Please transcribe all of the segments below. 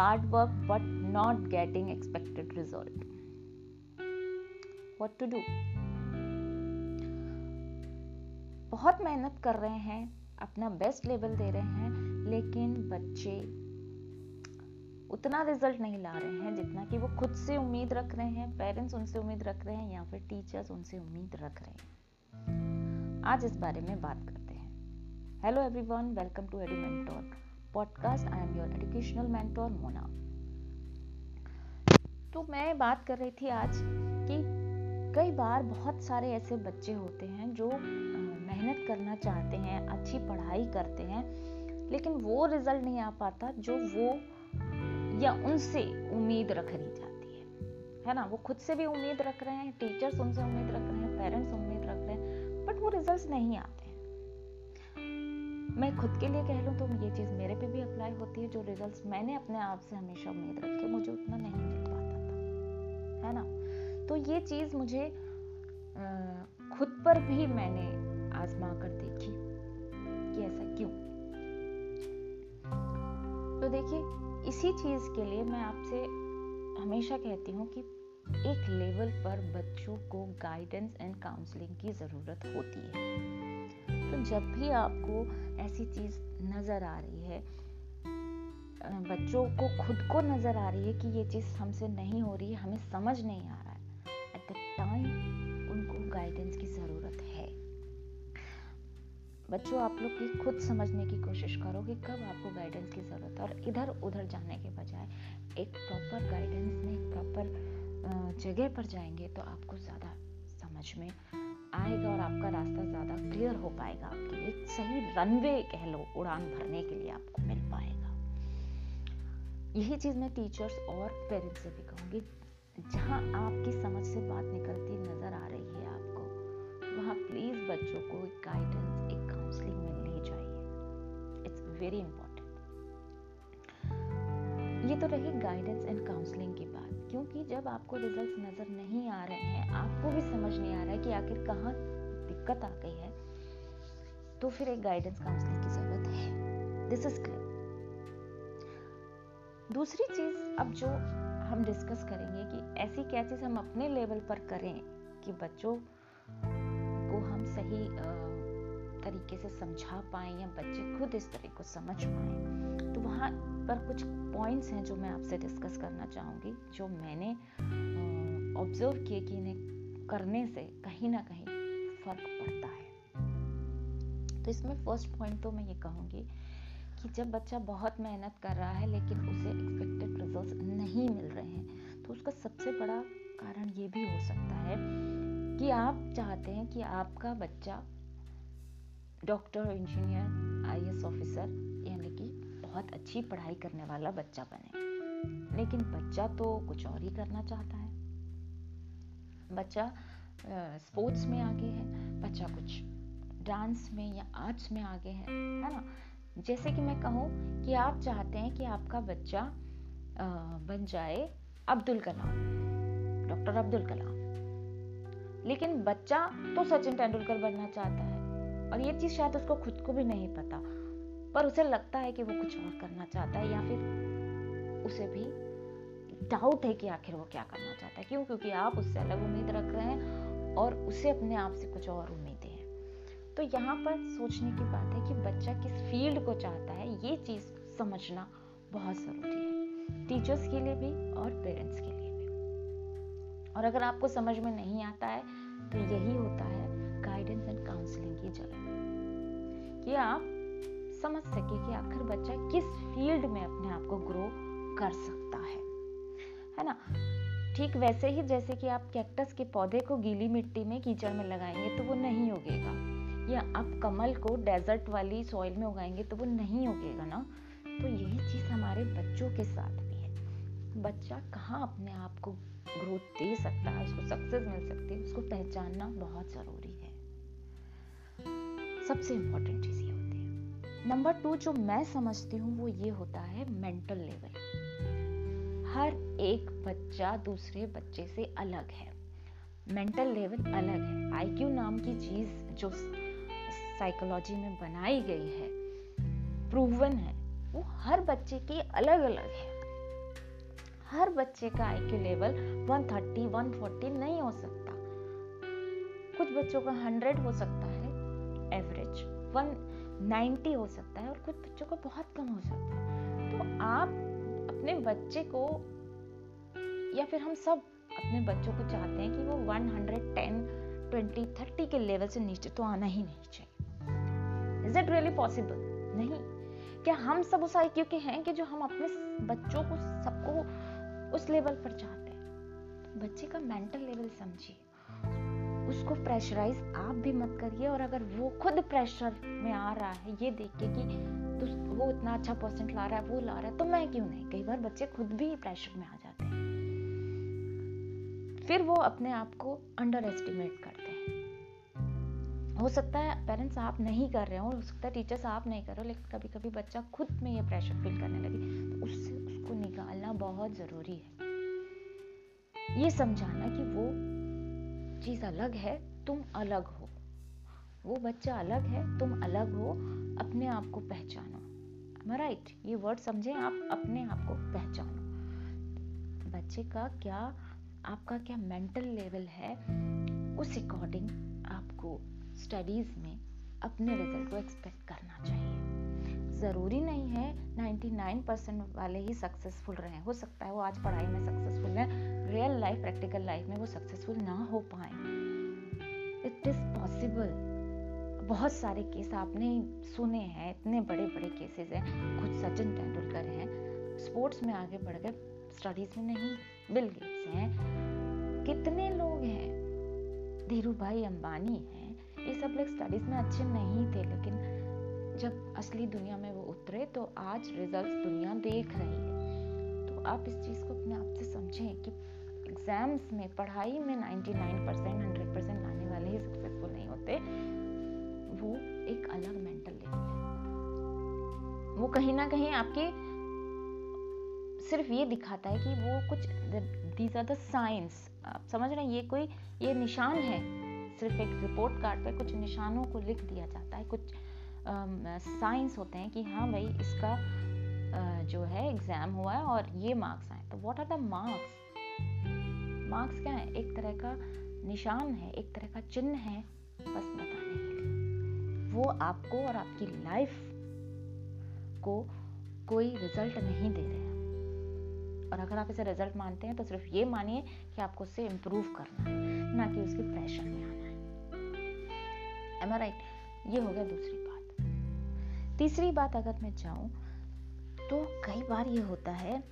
hard work, but not getting expected result. What to do? बहुत मेहनत कर रहे हैं, अपना बेस्ट लेवल दे रहे हैं, लेकिन बच्चे उतना रिज़ल्ट नहीं ला रहे हैं जितना कि वो खुद से उम्मीद रख रहे हैं पेरेंट्स उनसे उम्मीद रख रहे हैं, या फिर टीचर्स उनसे उम्मीद रख रहे हैं। आज इस बारे में बात करते हैं। Hello everyone welcome to edu podcast I am your educational mentor Mona तो मैं बात कर रही थी आज कि कई बार बहुत सारे ऐसे बच्चे होते हैं जो मेहनत करना चाहते हैं, अच्छी पढ़ाई करते हैं, लेकिन वो रिज़ल्ट नहीं आ पाता जो वो या उनसे उम्मीद रख ली जाती है। है ना? वो खुद से भी उम्मीद रख रहे हैं टीचर्स उनसे उम्मीद रख रहे हैं पेरेंट्स उम्मीद रख रहे हैं बट वो रिजल्ट्स नहीं आते। मैं खुद के लिए कह लूँ तो ये चीज़ मेरे पे भी अप्लाई होती है, जो रिजल्ट्स मैंने अपने आप से हमेशा उम्मीद रखे मुझे उतना नहीं मिल पाता था, है ना? तो ये चीज़ मुझे खुद पर भी मैंने आजमा कर देखी कि ऐसा क्यों? तो देखिए, इसी चीज़ के लिए मैं आपसे हमेशा कहती हूँ कि एक लेवल पर बच्चों को गाइडेंस एंड काउंसलिंग की ज़रूरत होती है। तो जब भी आपको ऐसी चीज़ नज़र आ रही है बच्चों को, खुद को नज़र आ रही है कि ये चीज़ हमसे नहीं हो रही है हमें समझ नहीं आ रहा है एट द टाइम उनको गाइडेंस की ज़रूरत है। बच्चों, आप लोग की खुद समझने की कोशिश करो कि कब आपको गाइडेंस की ज़रूरत है और इधर उधर जाने के बजाय एक प्रॉपर गाइडेंस में प्रॉपर जगह पर जाएँगे तो आपको ज़्यादा समझ में आएगा और आपका रास्ता ज़्यादा क्लियर हो पाएगा। आपके लिए सही रनवे कह लो, उड़ान भरने के लिए आपको मिल पाएगा। यही चीज़ मैं टीचर्स और पेरेंट्स से भी कहूँगी। जहाँ आपकी समझ से बात निकलती नज़र आ रही है आपको, वहाँ प्लीज़ बच्चों को एक गाइडेंस एक काउंसलिंग मिलनी चाहिए। इट्स वेरी इंपॉर्टेंट ये तो रही गाइडेंस एंड काउंसलिंग की बात। क्योंकि जब आपको रिजल्ट्स नज़र नहीं आ रहे हैं, आपको भी समझ नहीं आ रहा है कि आखिर कहाँ दिक्कत आ गई है तो फिर एक गाइडेंस काउंसलिंग की ज़रूरत है। दिस इज़ क्लियर दूसरी चीज़ अब जो हम डिस्कस करेंगे कि ऐसी क्या चीज़ हम अपने लेवल पर करें कि बच्चों को हम सही तरीके से समझा पाए या बच्चे खुद इस तरह को समझ पाए तो वहाँ पर कुछ पॉइंट्स हैं जो मैं आपसे डिस्कस करना चाहूँगी, जो मैंने ऑब्ज़र्व किए कि इन्हें करने से कहीं ना कहीं फ़र्क पड़ता है। तो इसमें फ़र्स्ट पॉइंट तो मैं ये कहूँगी कि जब बच्चा बहुत मेहनत कर रहा है, लेकिन उसे एक्सपेक्टेड रिजल्ट्स नहीं मिल रहे हैं तो उसका सबसे बड़ा कारण ये भी हो सकता है कि आप चाहते हैं कि आपका बच्चा डॉक्टर इंजीनियर आईएएस ऑफिसर बहुत अच्छी पढ़ाई करने वाला बच्चा बने। लेकिन बच्चा तो कुछ और ही करना चाहता है। बच्चा स्पोर्ट्स में आगे है, बच्चा कुछ डांस में या आर्ट्स में आगे है है ना? जैसे कि मैं कहूँ कि आप चाहते हैं कि आपका बच्चा बन जाए अब्दुल कलाम, डॉक्टर अब्दुल कलाम। लेकिन बच्चा तो सचिन तेंदुलकर बनना चाहता है। और ये चीज़ शायद उसको खुद को भी नहीं पता। पर उसे लगता है कि वो कुछ और करना चाहता है या फिर उसे भी डाउट है कि आखिर वो क्या करना चाहता है। क्यों? क्योंकि आप उससे अलग उम्मीद रख रहे हैं और उसे अपने आप से कुछ और उम्मीदें हैं। तो यहाँ पर सोचने की बात है कि बच्चा किस फ़ील्ड को चाहता है, ये चीज़ समझना बहुत ज़रूरी है। टीचर्स के लिए भी और पेरेंट्स के लिए भी। और अगर आपको समझ में नहीं आता है तो यही होता है गाइडेंस एंड काउंसलिंग की जगह। कि आप समझ सके कि आखिर बच्चा किस फ़ील्ड में अपने आप को ग्रो कर सकता है। है ना? ठीक वैसे ही जैसे कि आप कैक्टस के पौधे को गीली मिट्टी में कीचड़ में लगाएँगे तो वो नहीं उगेगा। या आप कमल को डेजर्ट वाली सॉइल में उगाएँगे तो वो नहीं उगेगा ना? तो यही चीज़ हमारे बच्चों के साथ भी है। बच्चा कहाँ अपने आप को ग्रोथ दे सकता है, उसको सक्सेस मिल सकती है, उसको पहचानना बहुत ज़रूरी है। सबसे इम्पोर्टेंट चीज़ नंबर टू जो मैं समझती हूँ, वो ये होता है मेंटल लेवल हर एक बच्चा दूसरे बच्चे से अलग है. मेंटल लेवल अलग है. आईक्यू नाम की चीज़ जो साइकोलॉजी में बनाई गई है प्रूवन है, वो हर बच्चे की अलग अलग है. हर बच्चे का आईक्यू लेवल 130 140 नहीं हो सकता. कुछ बच्चों का 100 हो सकता है एवरेज 190 हो सकता है और कुछ बच्चों को बहुत कम हो सकता है। तो आप अपने बच्चे को या फिर हम सब अपने बच्चों को चाहते हैं कि वो 110 20 30 के लेवल से नीचे तो आना ही नहीं चाहिए। इज़ इट रियली पॉसिबल नहीं। क्या हम सब उस आईक्यू के हैं कि जो हम अपने बच्चों को सबको उस लेवल पर चाहते हैं? बच्चे का मेंटल लेवल समझिए। उसको प्रेशराइज आप भी मत करिए और अगर वो खुद प्रेशर में आ रहा है, ये देख के कि तो वो इतना अच्छा परसेंट ला रहा है, वो ला रहा है तो मैं क्यों नहीं? कई बार बच्चे खुद भी प्रेशर में आ जाते हैं। फिर वो अपने आप को अंडर एस्टिमेट करते हैं। हो सकता है पेरेंट्स आप नहीं कर रहे हो हो सकता है टीचर्स आप नहीं कर रहे हो, लेकिन कभी कभी बच्चा खुद में ये प्रेशर फील करने लगे तो उससे उसको निकालना बहुत ज़रूरी है। ये समझाना कि वो चीज़ अलग है तुम अलग हो। वो बच्चा अलग है तुम अलग हो अपने आप को पहचानो। राइट right, ये वर्ड समझे आप अपने आप को पहचानो। बच्चे का क्या आपका क्या मेंटल लेवल है उस अकॉर्डिंग आपको स्टडीज़ में अपने रिज़ल्ट को एक्सपेक्ट करना चाहिए। ज़रूरी नहीं है 99 परसेंट वाले ही सक्सेसफुल रहे। हो सकता है वो आज पढ़ाई में सक्सेसफुल है रियल लाइफ प्रैक्टिकल लाइफ में वो सक्सेसफुल ना हो पाए। इट इज़ पॉसिबल बहुत सारे केस आपने सुने हैं, इतने बड़े बड़े केसेस हैं, खुद सचिन तेंदुलकर हैं स्पोर्ट्स में आगे बढ़ गए स्टडीज़ में नहीं बिल गेट्स हैं। कितने लोग हैं? धीरू भाई अंबानी हैं, ये सब लोग स्टडीज़ में अच्छे नहीं थे, लेकिन जब असली दुनिया में वो उतरे तो आज रिजल्ट्स दुनिया देख रही है। तो आप इस चीज़ को अपने आप से समझें कि एग्ज़ाम्स में, पढ़ाई में 99 परसेंट हंड्रेड परसेंट लाने वाले ही सक्सेसफुल नहीं होते। वो एक अलग मेंटल लेवल है। वो कहीं ना कहीं आपके सिर्फ़ ये दिखाता है कि वो कुछ दीज आर द साइंस आप समझ रहे हैं? ये कोई, ये निशान है। सिर्फ़ एक रिपोर्ट कार्ड पे कुछ निशानों को लिख दिया जाता है, कुछ साइंस होते हैं कि हाँ भाई इसका जो है एग्ज़ाम हुआ है और ये मार्क्स आए। तो what are the marks marks क्या है? एक तरह का निशान है, एक तरह का चिन्ह है, बस बताने के लिए। वो आपको और आपकी लाइफ को कोई रिज़ल्ट नहीं दे रहे और अगर आप इसे रिज़ल्ट मानते हैं तो सिर्फ़ ये मानिए कि आपको उससे इम्प्रूव करना है, ना कि उसके प्रेशर में आना है। एम राइट ये हो गया दूसरी तीसरी बात अगर मैं चाहूँ तो कई बार ये होता है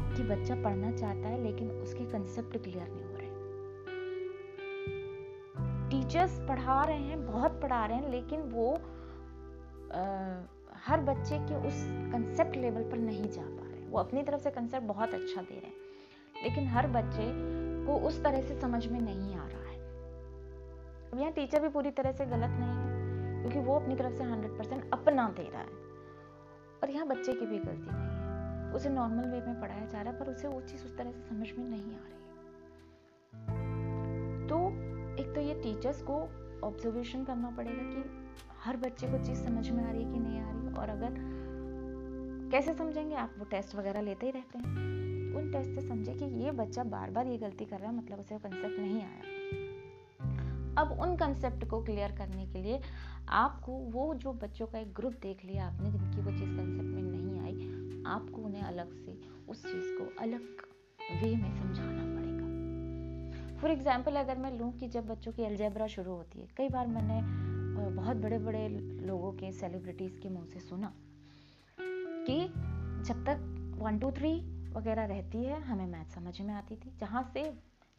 कि बच्चा पढ़ना चाहता है लेकिन उसके कंसेप्ट क्लियर नहीं हो रहे। टीचर्स पढ़ा रहे हैं बहुत पढ़ा रहे हैं लेकिन वो आ, हर बच्चे के उस कंसेप्ट लेवल पर नहीं जा पा रहे वो अपनी तरफ़ से कंसेप्ट बहुत अच्छा दे रहे हैं लेकिन हर बच्चे को उस तरह से समझ में नहीं आ रहा अब यहाँ टीचर भी पूरी तरह से गलत नहीं है क्योंकि वो अपनी तरफ़ से हंड्रेड परसेंट अपना दे रहा है। और यहाँ बच्चे की भी गलती नहीं है। उसे नॉर्मल वे में पढ़ाया जा रहा है, पर उसे वो चीज़ उस तरह से समझ में नहीं आ रही तो एक तो ये टीचर्स को ऑब्जर्वेशन करना पड़ेगा कि हर बच्चे को चीज़ समझ में आ रही है कि नहीं आ रही और अगर कैसे समझेंगे? आप वो टेस्ट वगैरह लेते ही रहते हैं। उन टेस्ट से समझे कि ये बच्चा बार बार ये गलती कर रहा है मतलब उसे कंसेप्ट नहीं आया। अब उन कंसेप्ट को क्लियर करने के लिए आपको वो जो बच्चों का एक ग्रुप देख लिया आपने, जिनकी वो चीज़ कंसेप्ट में नहीं आई, आपको उन्हें अलग से उस चीज़ को अलग वे में समझाना पड़ेगा। फॉर एग्ज़ाम्पल अगर मैं लूँ कि जब बच्चों की एल्जेब्रा शुरू होती है, कई बार मैंने बहुत बड़े बड़े लोगों के सेलिब्रिटीज़ के मुँह से सुना कि जब तक वन टू थ्री वगैरह रहती है, हमें मैथ समझ में आती थी। जहाँ से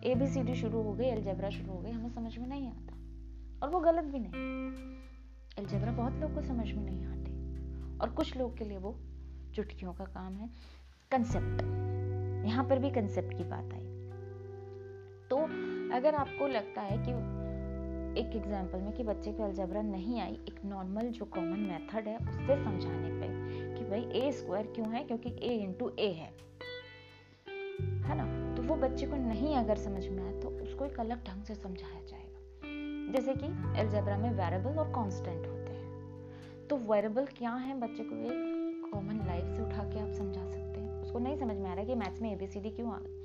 ए बी सी डी शुरू हो गई एलजेब्रा शुरू हो गई, हमें समझ में नहीं आता। और वो गलत भी नहीं। एलजेब्रा बहुत लोग को समझ में नहीं आते। और कुछ लोग के लिए वो चुटकियों का काम है। कंसेप्ट यहाँ पर भी कंसेप्ट की बात आई। तो अगर आपको लगता है कि एक एग्ज़ाम्पल में कि बच्चे को अलजबरा नहीं आई, एक नॉर्मल जो कॉमन मेथड है उससे समझाने पे कि भाई ए स्क्वायर क्यों है? क्योंकि ए इंटू ए है। है ना? वो बच्चे को नहीं अगर समझ में आया तो उसको एक अलग ढंग से समझाया जाएगा जैसे कि एल्जेब्रा में वेरिएबल और कांस्टेंट होते हैं। तो वेरिएबल क्या है बच्चे को एक कॉमन लाइफ से उठा के आप समझा सकते हैं। उसको नहीं समझ में आ रहा कि मैथ्स में एबीसीडी क्यों आ गई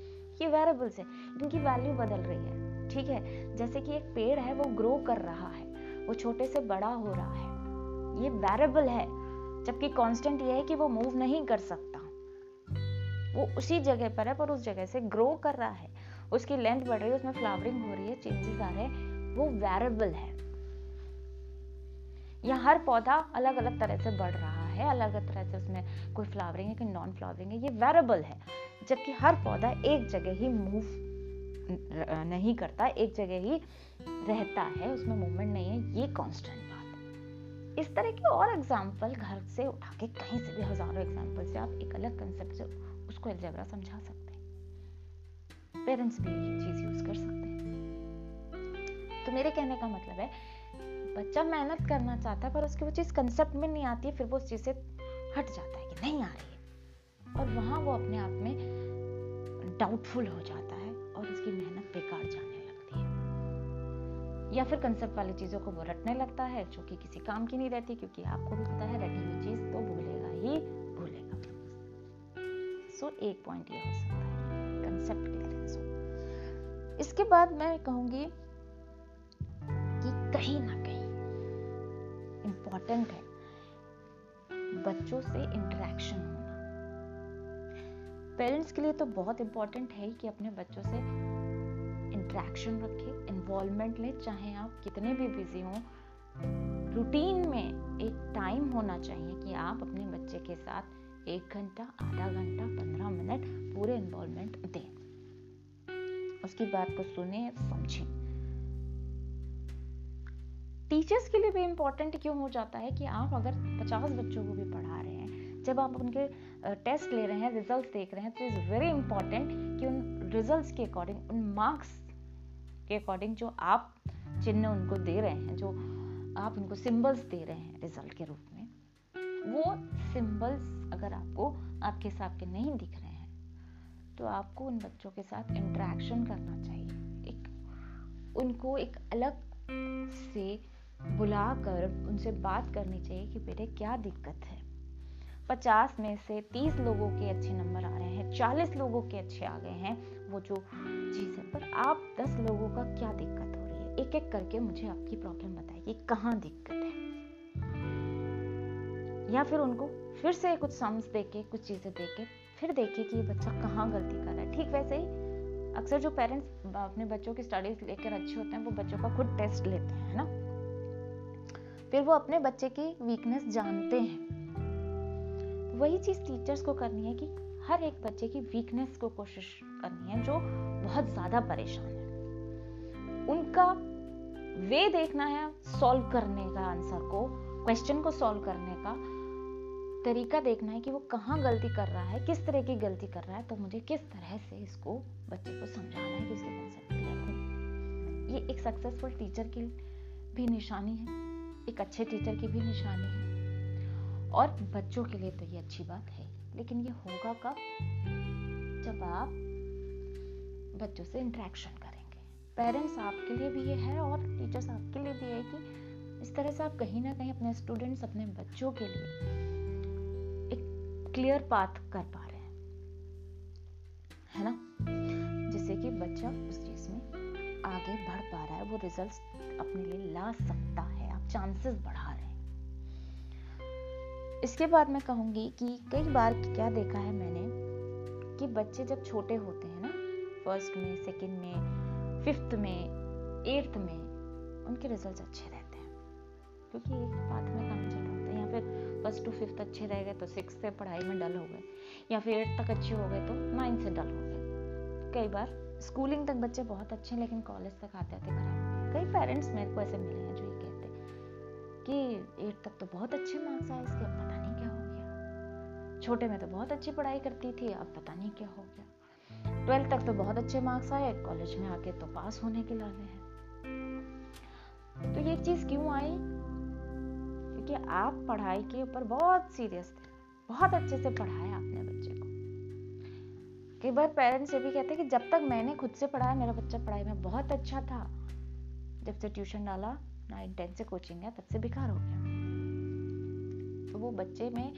ये वेरिएबल्स है, इनकी वैल्यू बदल रही है, ठीक है? जैसे कि एक पेड़ है, वो ग्रो कर रहा है, वो छोटे से बड़ा हो रहा है। ये वेरिएबल है, जबकि कांस्टेंट ये है कि वो मूव नहीं कर सकता। वो उसी जगह पर है पर उस जगह से ग्रो कर रहा है। उसकी लेंथ बढ़ रही है, उसमें फ्लावरिंग हो रही है चेंजेस आ रहे हैं। वो वेरिएबल है। या हर पौधा अलग अलग तरह से बढ़ रहा है अलग अलग तरह से उसमें कोई फ्लावरिंग है, कोई नॉन फ्लावरिंग है, ये वेरिएबल है। जबकि हर पौधा एक जगह ही मूव नहीं करता, एक जगह ही रहता है, उसमें मूवमेंट नहीं है, ये कांस्टेंट बात है। इस तरह के और एग्ज़ाम्पल घर से उठा के कहीं से भी, हज़ारों एग्ज़ाम्पल से आप एक अलग कंसेप्ट से उसको एल्जेब्रा समझा सकते हैं। पेरेंट्स भी ये चीज़ यूज़ कर सकते हैं। तो मेरे कहने का मतलब है बच्चा मेहनत करना चाहता है पर उसकी वो चीज़ कंसेप्ट में नहीं आती है फिर वो उस चीज़ से हट जाता है कि नहीं आ रही है। और वहाँ वो अपने आप में डाउटफुल हो जाता है और उसकी मेहनत बेकार जाने लगती है। या फिर कंसेप्ट वाली चीज़ों को वो रटने लगता है जो कि किसी काम की नहीं रहती क्योंकि आपको भी पता है रटी हुई चीज़ तो भूलेगा ही भूलेगा। सो so, एक पॉइंट ये हो सकता है कंसेप्ट क्लियरेंस हो इसके बाद मैं कहूँगी कहीं ना कहीं इंपॉर्टेंट है बच्चों से इंटरेक्शन होना। पेरेंट्स के लिए तो बहुत इंपॉर्टेंट है कि अपने बच्चों से इंटरेक्शन रखें इन्वॉल्वमेंट लें, चाहे आप कितने भी बिज़ी हों। रूटीन में एक टाइम होना चाहिए कि आप अपने बच्चे के साथ एक घंटा, आधा घंटा, पंद्रह मिनट पूरे इन्वॉल्वमेंट दें। उसकी बात को सुने, समझें। टीचर्स के लिए भी इम्पोर्टेंट क्यों हो जाता है कि आप अगर पचास बच्चों को भी पढ़ा रहे हैं, जब आप उनके टेस्ट ले रहे हैं रिज़ल्ट देख रहे हैं तो इज़ वेरी इंपॉर्टेंट कि उन रिज़ल्ट के अकॉर्डिंग उन मार्क्स के अकॉर्डिंग जो आप, चिन्ह उनको दे रहे हैं, जो आप उनको सिंबल्स दे रहे हैं रिज़ल्ट के रूप में, वो सिंबल्स अगर आपको आपके हिसाब के नहीं दिख रहे हैं तो आपको उन बच्चों के साथ इंटरेक्शन करना चाहिए। एक, उनको एक अलग से बुलाकर उनसे बात करनी चाहिए कि बेटे, क्या दिक्कत है? पचास में से तीस लोगों के अच्छे नंबर आ रहे हैं, चालीस लोगों के अच्छे आ गए हैं, वो जो चीज़ है। पर आप दस लोगों का क्या दिक्कत हो रही है? एक एक करके मुझे आपकी प्रॉब्लम बताइए, कहाँ दिक्कत है? या फिर उनको फिर से कुछ सम्स देके, कुछ चीज़ें देके, फिर देखिए कि ये बच्चा कहाँ गलती कर रहा है। ठीक वैसे ही, अक्सर जो पेरेंट्स अपने बच्चों की स्टडीज़ लेकर अच्छे होते हैं, वो बच्चों का खुद टेस्ट लेते हैं ना? फिर वो अपने बच्चे की वीकनेस जानते हैं। वही चीज़ टीचर्स को करनी है कि हर एक बच्चे की वीकनेस को कोशिश करनी है जो बहुत ज़्यादा परेशान है। उनका वे देखना है सॉल्व करने का आंसर को क्वेश्चन को सॉल्व करने का तरीका देखना है कि वो कहाँ गलती कर रहा है, किस तरह की गलती कर रहा है तो मुझे किस तरह से इसको बच्चे को समझाना है कि उसके कंसेप्ट क्लियर हो ये एक सक्सेसफुल टीचर की भी निशानी है। एक अच्छे टीचर की भी निशानी है। और बच्चों के लिए तो ये अच्छी बात है। लेकिन ये होगा कब? जब आप बच्चों से इंटरेक्शन करेंगे। पेरेंट्स आपके लिए भी ये है और टीचर्स आपके लिए भी है कि इस तरह से आप कहीं ना कहीं अपने स्टूडेंट्स अपने बच्चों के लिए एक क्लियर पाथ कर पा रहे हैं। है ना? जिससे कि बच्चा उस चीज़ में आगे बढ़ पा रहा है। वो रिजल्ट्स अपने लिए ला सकता है। चांसेस बढ़ा रहे हैं। इसके बाद मैं कहूँगी कि कई बार क्या देखा है मैंने कि बच्चे जब छोटे होते हैं ना फ़र्स्ट में सेकंड में फिफ्थ में एट्थ में, उनके रिजल्ट्स अच्छे रहते हैं। क्योंकि एक पाथ में काम चल रहा होता है, या फिर फ़र्स्ट टू फिफ्थ अच्छे रह गए तो सिक्स से पढ़ाई में डल हो गए, या फिर एट्थ तक अच्छे हो गए तो नाइन्थ से डल हो गए। कई बार स्कूलिंग तक बच्चे बहुत अच्छे हैं, लेकिन कॉलेज तक आते आते खराब। कई पेरेंट्स मेरे को ऐसे मिले हैं जो कि एट तक तो बहुत अच्छे मार्क्स आए इसके, अब पता नहीं क्या हो गया। छोटे में तो बहुत अच्छी पढ़ाई करती थी, अब पता नहीं क्या हो गया। ट्वेल्थ तक तो बहुत अच्छे मार्क्स आए, कॉलेज में आके तो पास होने के लावे हैं। तो ये चीज़ क्यों आई? क्योंकि आप पढ़ाई के ऊपर बहुत सीरियस थे। बहुत अच्छे से पढ़ाया आपने बच्चे को। कई बार पेरेंट्स ये भी कहते हैं कि जब तक मैंने खुद से पढ़ाया, मेरा बच्चा पढ़ाई में बहुत अच्छा था। जब से ट्यूशन डाला टेंथ से कोचिंग है, तब से बेकार हो गया। तो वो बच्चे में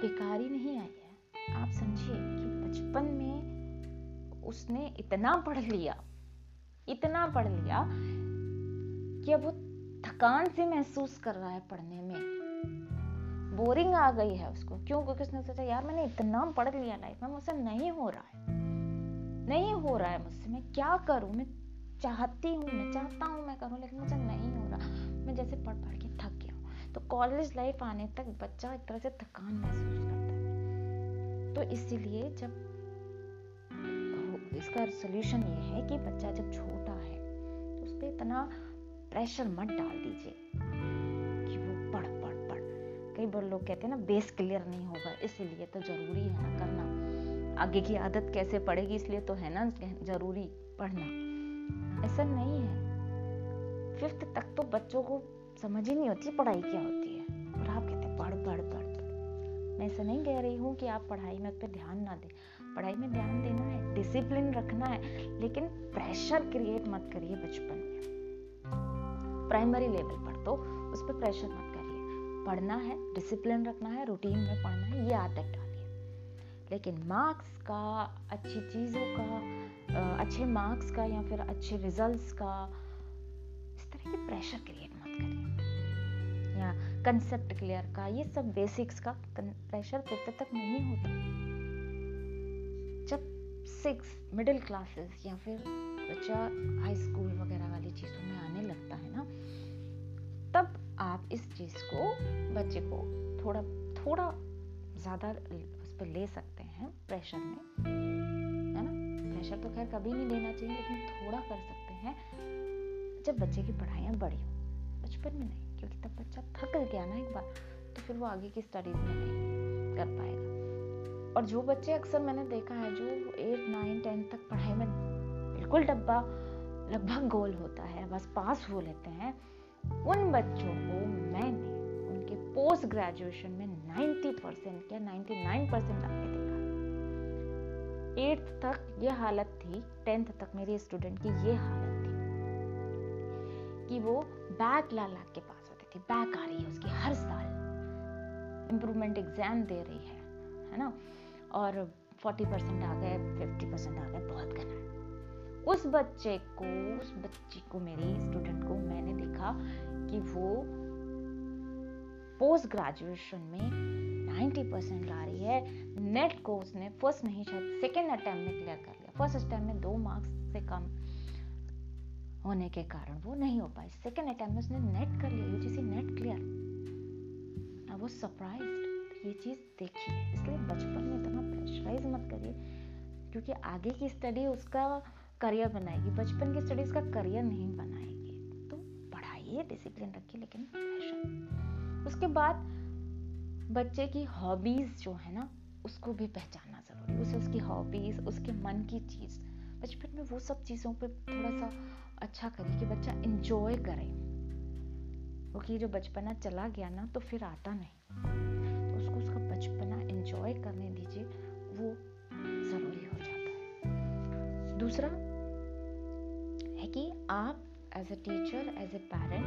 बेकारी नहीं आई है। आप समझिए कि बचपन में उसने इतना पढ़ लिया, इतना पढ़ लिया कि अब वो थकान से महसूस कर रहा है पढ़ने में। बोरिंग आ गई है उसको। क्यों? क्योंकि उसने सोचा, यार, मैंने इतना पढ़ लिया लाइफ में, मुझसे नहीं हो रहा है। नहीं हो रहा है मुझसे, मैं क्या करूँ? मैं चाहती हूँ, मैं चाहता हूँ, मैं करूँ, लेकिन मुझे नहीं हो रहा। मैं जैसे पढ़ पढ़ के थक गया तो कॉलेज लाइफ आने तक बच्चा एक तरह से थकान महसूस करता है। तो इसीलिए जब इसका सोल्यूशन ये है कि बच्चा जब छोटा है तो उस पर इतना प्रेशर मत डाल दीजिए कि वो पढ़ पढ़ पढ़। कई बार लोग कहते हैं ना बेस क्लियर नहीं होगा, इसीलिए तो ज़रूरी है ना करना। आगे की आदत कैसे पड़ेगी, इसलिए तो है ना, ज़रूरी पढ़ना। ऐसा नहीं है। फिफ्थ तक तो बच्चों को समझ ही नहीं होती पढ़ाई क्या होती है। और आप कहते हैं, पढ़ पढ़ पढ़ मैं ऐसा नहीं कह रही हूँ कि आप पढ़ाई में उस पर ध्यान ना दें। पढ़ाई में ध्यान देना है डिसिप्लिन रखना है, लेकिन प्रेशर क्रिएट मत करिए बचपन में। प्राइमरी लेवल पर तो उस पर प्रेशर मत करिए। पढ़ना है डिसिप्लिन रखना है रूटीन में पढ़ना है, ये आदत डालिए। लेकिन मार्क्स का, अच्छी चीज़ों का अच्छे मार्क्स का या फिर अच्छे रिजल्ट्स का, इस तरह के प्रेशर क्रिएट मत करिए। या कंसेप्ट क्लियर का, ये सब बेसिक्स का प्रेशर फिफ्थ तक नहीं होता। जब सिक्स मिडिल क्लासेस या फिर बच्चा हाई स्कूल वगैरह वाली चीज़ों में आने लगता है ना, तब आप इस चीज़ को, बच्चे को थोड़ा थोड़ा ज़्यादा उस पर ले सकते हैं प्रेशर में। प्रेशर तो खैर कभी नहीं देना चाहिए, लेकिन थोड़ा कर सकते हैं। जब बच्चे की पढ़ाइयाँ हो, बचपन में नहीं, क्योंकि तब बच्चा थक गया ना एक बार तो फिर वो आगे की स्टडीज़ में नहीं कर पाएगा। और जो बच्चे अक्सर मैंने देखा है, जो एट नाइन टेंथ तक पढ़ाई में बिल्कुल डब्बा लगभग गोल होता है, बस पास हो लेते हैं, उन बच्चों को मैंने उनके पोस्ट ग्रेजुएशन में 90 परसेंट या 99 परसेंट आके देखा। एट्थ तक ये हालत थी टेंथ तक मेरे स्टूडेंट की ये हालत थी कि वो बैक ला ला के पास होती थी बैक आ रही है उसकी हर साल। इम्प्रूवमेंट एग्ज़ाम दे रही है है ना? और 40 परसेंट आ गए 50 परसेंट आ गए, बहुत घना उस बच्चे को, उस बच्ची को, मेरी स्टूडेंट को मैंने देखा कि वो पोस्ट ग्रेजुएशन में 90 परसेंट ला रही है। नेट को उसने फ़र्स्ट नहीं, शायद सेकेंड अटेम्प्ट में क्लियर कर लिया फ़र्स्ट अटेम्प्ट में दो मार्क्स से कम होने के कारण वो नहीं हो पाई। सेकेंड अटेम्प्ट में उसने नेट कर लिया यूजीसी नेट क्लियर अब वो सरप्राइज़ ये चीज़ देखिए, इसलिए बचपन में इतना प्रेशराइज मत करिए, क्योंकि आगे की स्टडी उसका करियर बनाएगी। बचपन की स्टडी उसका करियर नहीं बनाएगी। तो पढ़ाइए डिसिप्लिन रखिए, लेकिन प्रेशर उसके बाद बच्चे की हॉबीज़ जो है ना, उसको भी पहचानना ज़रूरी उसे उसकी हॉबीज़ उसके मन की चीज़। बचपन में वो सब चीज़ों पे थोड़ा सा अच्छा करिए कि बच्चा इंजॉय करे। क्योंकि जो बचपना चला गया ना तो फिर आता नहीं। तो उसको उसका बचपना इंजॉय करने दीजिए, वो ज़रूरी हो जाता है। दूसरा है कि आप as a teacher as a parent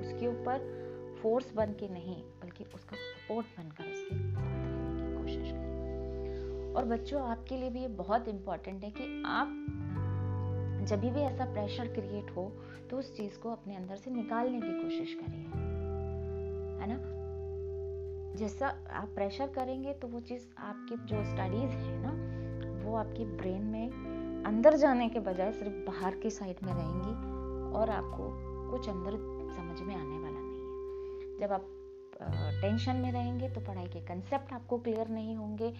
उसके ऊपर फोर्स बन के नहीं बल्कि उसका सपोर्ट बनकर उसके की कोशिश करें। और बच्चों, आपके लिए भी ये बहुत इम्पोर्टेंट है कि आप जब भी ऐसा प्रेशर क्रिएट हो तो उस चीज़ को अपने अंदर से निकालने की कोशिश करिए। है ना? जैसा आप प्रेशर करेंगे तो वो चीज़ आपकी जो स्टडीज़ है ना, वो आपकी ब्रेन में अंदर जाने के बजाय सिर्फ़ बाहर की साइड में रहेंगी और आपको कुछ अंदर समझ में आने वाला नहीं है। जब आप टेंशन में रहेंगे तो पढ़ाई के कंसेप्ट आपको क्लियर नहीं होंगे,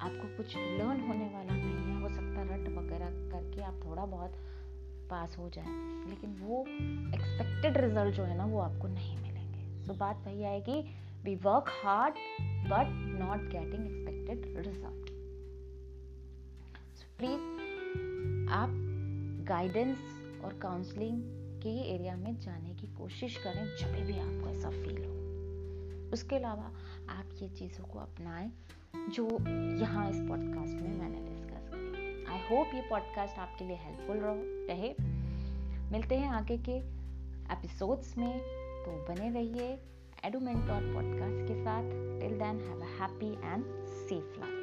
आपको कुछ लर्न होने वाला नहीं है, हो सकता रट वगैरह करके आप थोड़ा बहुत पास हो जाए, लेकिन वो एक्सपेक्टेड रिज़ल्ट जो है ना, वो आपको नहीं मिलेंगे। तो बात वही आएगी we work hard but not getting expected result please आप गाइडेंस और काउंसलिंग के एरिया में जाने की कोशिश करें, जब भी आपको ऐसा फील हो। उसके अलावा आप ये चीज़ों को अपनाएँ, जो यहाँ इस पॉडकास्ट में मैंने डिस्कस की आई होप ये पॉडकास्ट आपके लिए हेल्पफुल रहो, रहे। मिलते हैं आगे के एपिसोड्स में। तो बने रहिए एडोमेंट डॉट पॉडकास्ट के साथ। Till then have a happy and safe life